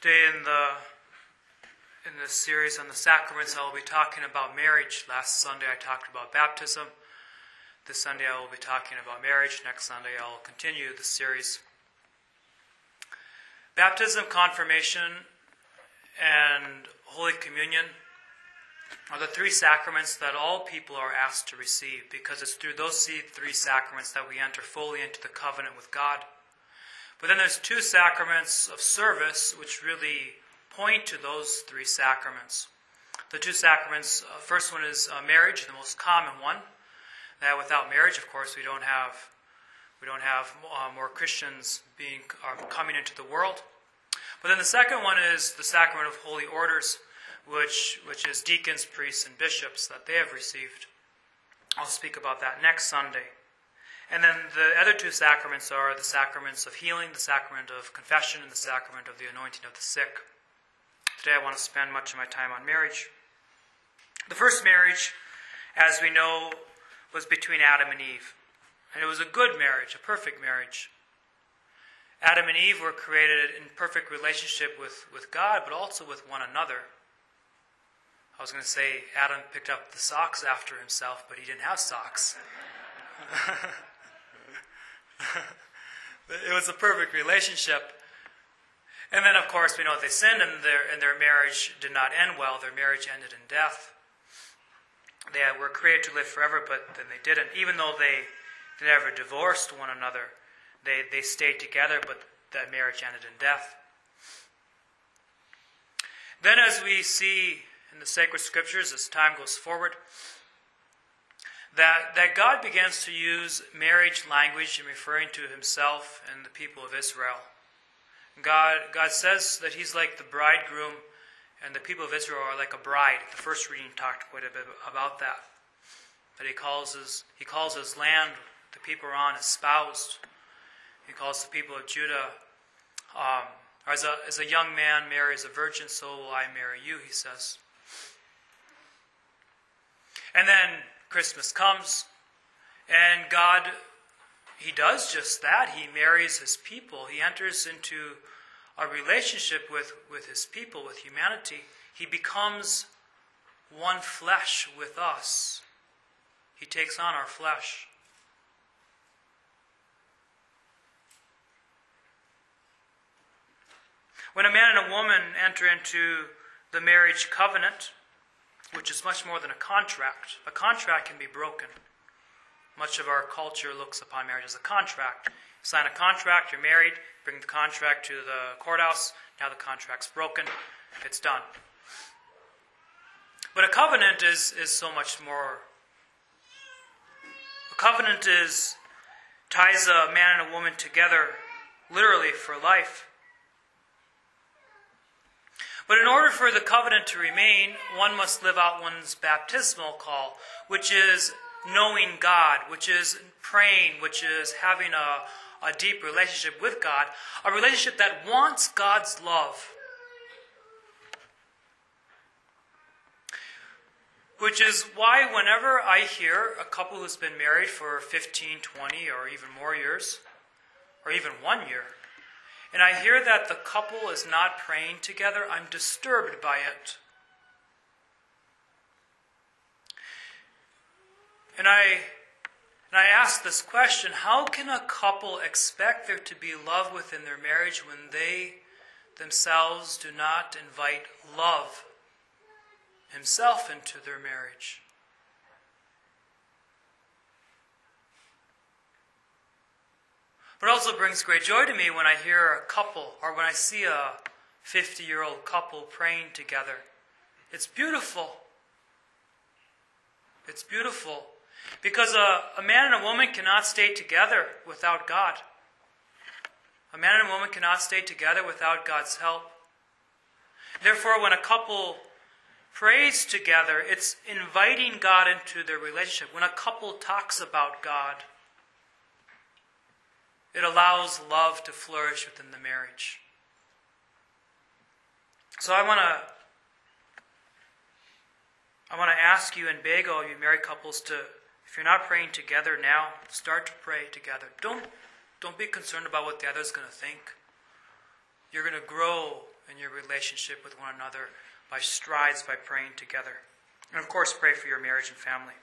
Today in the in this series on the sacraments, I will be talking about marriage. Last Sunday I talked about baptism. This Sunday I will be talking about marriage. Next Sunday I'll continue the series. Baptism, confirmation, and Holy Communion are the three sacraments that all people are asked to receive because it's through those three sacraments that we enter fully into the covenant with God. But then there's two sacraments of service which really point to those three sacraments. The two sacraments, uh, first one is uh, marriage, the most common one. That without marriage, of course, we don't have we don't have uh, more Christians being uh, coming into the world. But then the second one is the sacrament of holy orders, which which is deacons, priests, and bishops that they have received. I'll speak about that next Sunday. And then the other two sacraments are the sacraments of healing, the sacrament of confession, and the sacrament of the anointing of the sick. Today I want to spend much of my time on marriage. The first marriage, as we know, was between Adam and Eve. And it was a good marriage, a perfect marriage. Adam and Eve were created in perfect relationship with, with God, but also with one another. I was going to say Adam picked up the socks after himself, but he didn't have socks. it was a perfect relationship. And then, of course, we know they sinned and their, and their marriage did not end well. Their marriage ended in death. They were created to live forever, but then they didn't. Even though they, they never divorced one another, they, they stayed together, but that marriage ended in death. Then, as we see in the sacred scriptures as time goes forward, that, that God begins to use marriage language in referring to himself and the people of Israel. God, God says that he's like the bridegroom and the people of Israel are like a bride. The first reading talked quite a bit about that. That he calls his, he calls his land, the people are on, espoused. He calls the people of Judah, um, as, a, as a young man marries a virgin, so will I marry you, he says. And then Christmas comes, and God, He does just that. He marries His people. He enters into a relationship with, with His people, with humanity. He becomes one flesh with us. He takes on our flesh. When a man and a woman enter into the marriage covenant, which is much more than a contract. A contract can be broken. Much of our culture looks upon marriage as a contract. Sign a contract, you're married, bring the contract to the courthouse, now the contract's broken, it's done. But a covenant is, is so much more. A covenant is ties a man and a woman together literally for life. But in order for the covenant to remain, one must live out one's baptismal call, which is knowing God, which is praying, which is having a, a deep relationship with God, a relationship that wants God's love. Which is why, whenever I hear a couple who's been married for 15, 20, or even more years, or even one year, and I hear that the couple is not praying together, I'm disturbed by it. And I and I ask this question, how can a couple expect there to be love within their marriage when they themselves do not invite love himself into their marriage? But also brings great joy to me when I hear a couple or when I see a 50 year old couple praying together. It's beautiful. It's beautiful. Because a, a man and a woman cannot stay together without God. A man and a woman cannot stay together without God's help. Therefore, when a couple prays together, it's inviting God into their relationship. When a couple talks about God, it allows love to flourish within the marriage. So I want to I want to ask you and beg all you married couples to if you're not praying together now, start to pray together. Don't don't be concerned about what the other's going to think. You're going to grow in your relationship with one another by strides, by praying together. And of course, pray for your marriage and family.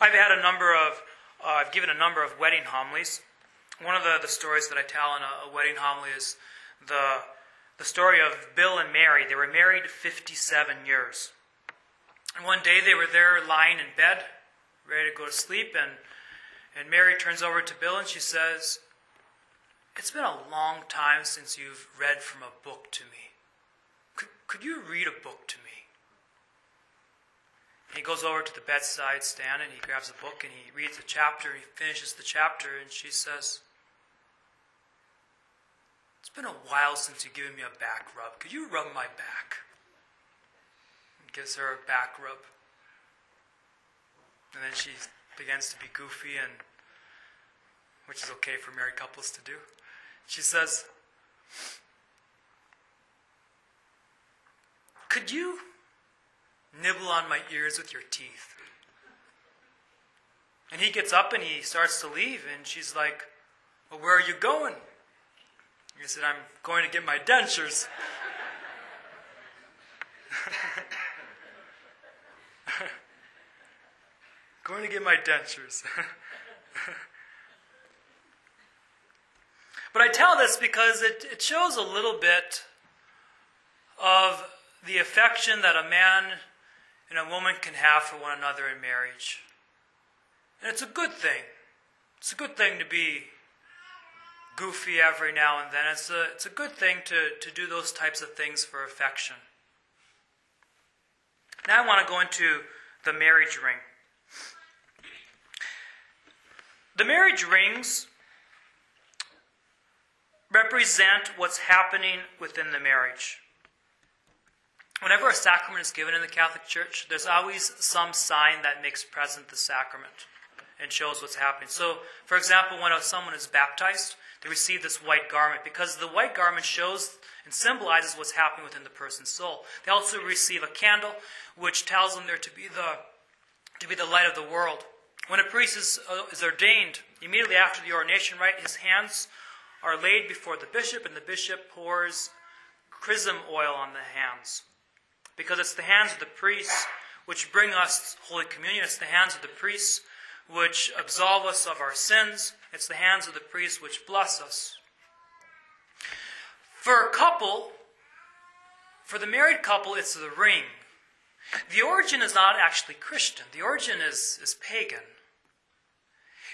I've had a number of, uh, I've given a number of wedding homilies. One of the, the stories that I tell in a, a wedding homily is the, the story of Bill and Mary. They were married 57 years. And one day they were there lying in bed, ready to go to sleep, and, and Mary turns over to Bill and she says, It's been a long time since you've read from a book to me. Could, could you read a book to me? He goes over to the bedside stand and he grabs a book and he reads a chapter. He finishes the chapter and she says, It's been a while since you've given me a back rub. Could you rub my back? And gives her a back rub. And then she begins to be goofy and which is okay for married couples to do. She says, Could you nibble on my ears with your teeth. And he gets up and he starts to leave, and she's like, Well, where are you going? He said, I'm going to get my dentures. going to get my dentures. but I tell this because it, it shows a little bit of the affection that a man and a woman can have for one another in marriage. And it's a good thing. It's a good thing to be goofy every now and then. It's a, it's a good thing to, to do those types of things for affection. Now I want to go into the marriage ring. The marriage rings represent what's happening within the marriage. Whenever a sacrament is given in the Catholic Church, there's always some sign that makes present the sacrament and shows what's happening. So, for example, when someone is baptized, they receive this white garment because the white garment shows and symbolizes what's happening within the person's soul. They also receive a candle, which tells them they're to be the to be the light of the world. When a priest is, uh, is ordained, immediately after the ordination rite, his hands are laid before the bishop, and the bishop pours chrism oil on the hands because it's the hands of the priests which bring us Holy Communion. It's the hands of the priests which absolve us of our sins. It's the hands of the priests which bless us. For a couple, for the married couple, it's the ring. The origin is not actually Christian, the origin is, is pagan.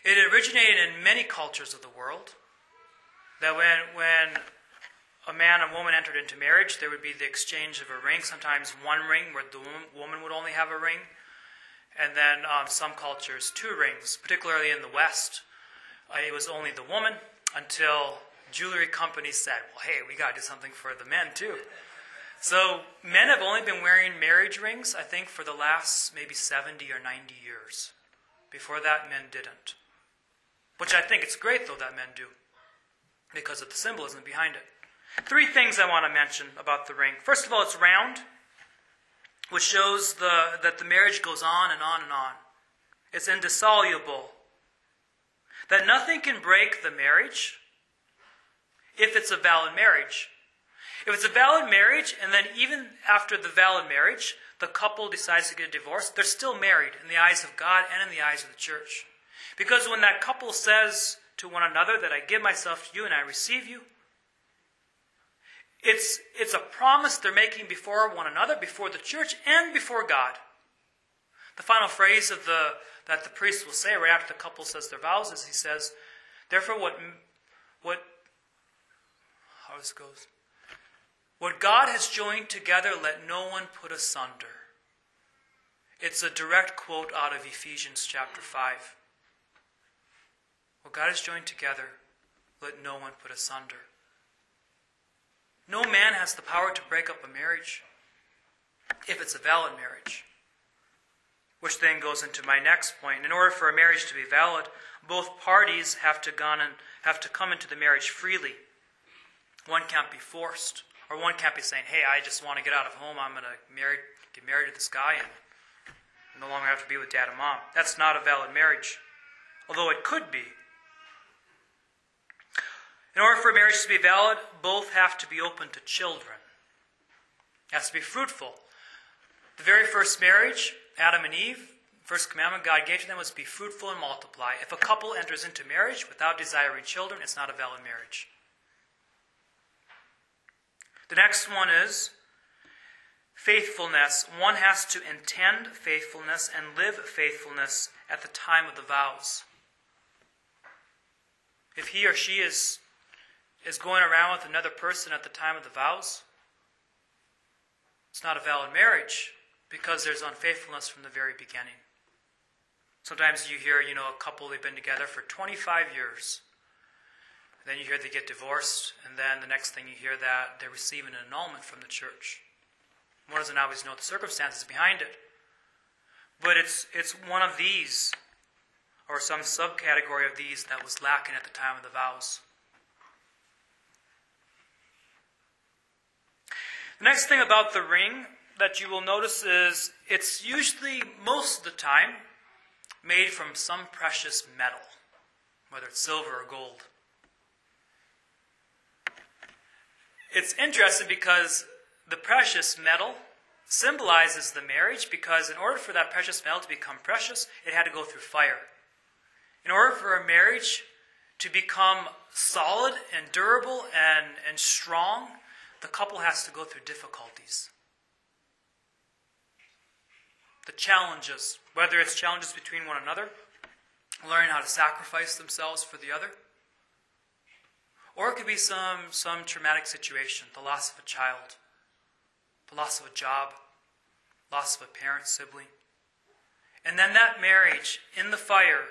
It originated in many cultures of the world. That when, when a man and woman entered into marriage, there would be the exchange of a ring, sometimes one ring where the woman would only have a ring, and then um, some cultures, two rings, particularly in the West. Uh, it was only the woman until jewelry companies said, well, hey, we got to do something for the men too. So men have only been wearing marriage rings, I think, for the last maybe 70 or 90 years. Before that, men didn't. Which I think it's great, though, that men do, because of the symbolism behind it. Three things I want to mention about the ring. First of all, it's round, which shows the, that the marriage goes on and on and on. It's indissoluble. That nothing can break the marriage if it's a valid marriage. If it's a valid marriage, and then even after the valid marriage, the couple decides to get a divorce, they're still married in the eyes of God and in the eyes of the church. Because when that couple says to one another that I give myself to you and I receive you, it's, it's a promise they're making before one another, before the church, and before God. The final phrase of the, that the priest will say right after the couple says their vows is he says, Therefore, what, what, how this goes? What God has joined together, let no one put asunder. It's a direct quote out of Ephesians chapter 5. What God has joined together, let no one put asunder. No man has the power to break up a marriage if it's a valid marriage. Which then goes into my next point. In order for a marriage to be valid, both parties have to, gone and, have to come into the marriage freely. One can't be forced, or one can't be saying, hey, I just want to get out of home, I'm going to marry, get married to this guy and no longer have to be with dad and mom. That's not a valid marriage, although it could be. In order for marriage to be valid, both have to be open to children. It has to be fruitful. The very first marriage, Adam and Eve, first commandment God gave to them was be fruitful and multiply. If a couple enters into marriage without desiring children, it's not a valid marriage. The next one is faithfulness. One has to intend faithfulness and live faithfulness at the time of the vows. If he or she is, is going around with another person at the time of the vows, it's not a valid marriage because there's unfaithfulness from the very beginning. Sometimes you hear, you know, a couple, they've been together for 25 years. Then you hear they get divorced, and then the next thing you hear that they're receiving an annulment from the church. One doesn't always know the circumstances behind it. But it's, it's one of these, or some subcategory of these, that was lacking at the time of the vows. The next thing about the ring that you will notice is it's usually, most of the time, made from some precious metal, whether it's silver or gold. It's interesting because the precious metal symbolizes the marriage because in order for that precious metal to become precious, it had to go through fire. In order for a marriage to become solid and durable and, and strong, the couple has to go through difficulties. The challenges, whether it's challenges between one another, learning how to sacrifice themselves for the other, or it could be some, some traumatic situation, the loss of a child, the loss of a job, loss of a parent, sibling. And then that marriage in the fire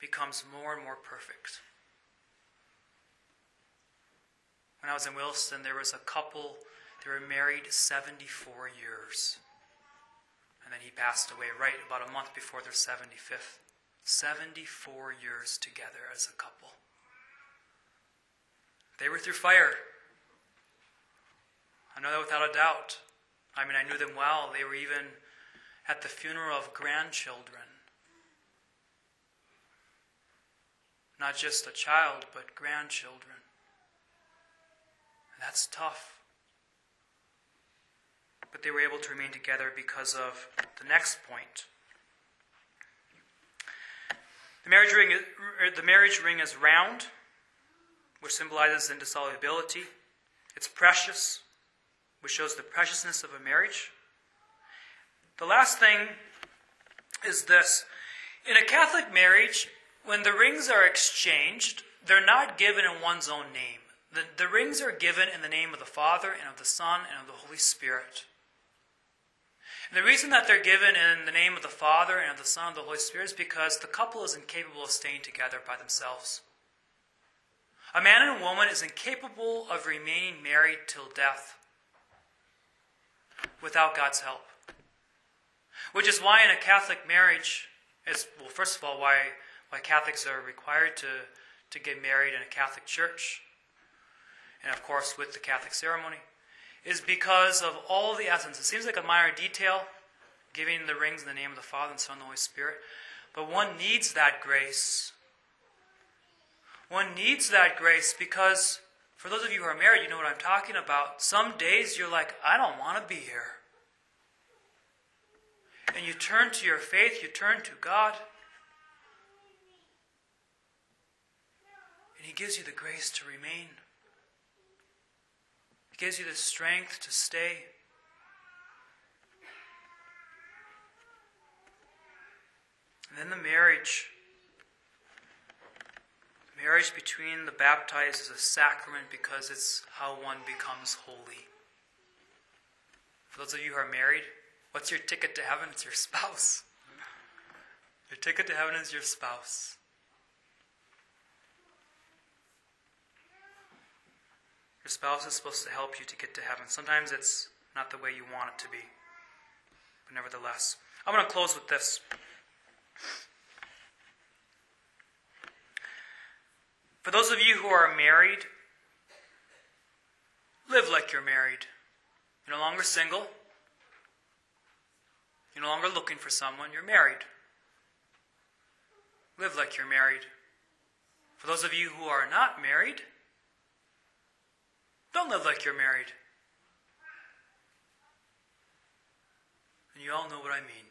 becomes more and more perfect. When I was in Williston, there was a couple, they were married 74 years. And then he passed away right about a month before their 75th. 74 years together as a couple. They were through fire. I know that without a doubt. I mean, I knew them well. They were even at the funeral of grandchildren. Not just a child, but grandchildren. That's tough. But they were able to remain together because of the next point. The marriage ring, er, the marriage ring is round which symbolizes indissolubility. It's precious, which shows the preciousness of a marriage. The last thing is this in a Catholic marriage, when the rings are exchanged, they're not given in one's own name. The, the rings are given in the name of the Father and of the Son and of the Holy Spirit. And the reason that they're given in the name of the Father and of the Son and of the Holy Spirit is because the couple is incapable of staying together by themselves. A man and a woman is incapable of remaining married till death without God's help. Which is why in a Catholic marriage, is well, first of all, why why Catholics are required to, to get married in a Catholic church, and of course with the Catholic ceremony, is because of all the essence. It seems like a minor detail, giving the rings in the name of the Father and Son and the Holy Spirit, but one needs that grace one needs that grace because, for those of you who are married, you know what I'm talking about. Some days you're like, I don't want to be here. And you turn to your faith, you turn to God. And He gives you the grace to remain, He gives you the strength to stay. And then the marriage Marriage between the baptized is a sacrament because it's how one becomes holy. For those of you who are married, what's your ticket to heaven? It's your spouse. Your ticket to heaven is your spouse. Your spouse is supposed to help you to get to heaven. Sometimes it's not the way you want it to be. But nevertheless, I'm going to close with this. For those of you who are married, live like you're married. You're no longer single. You're no longer looking for someone. You're married. Live like you're married. For those of you who are not married, Don't live like you're married. And you all know what I mean.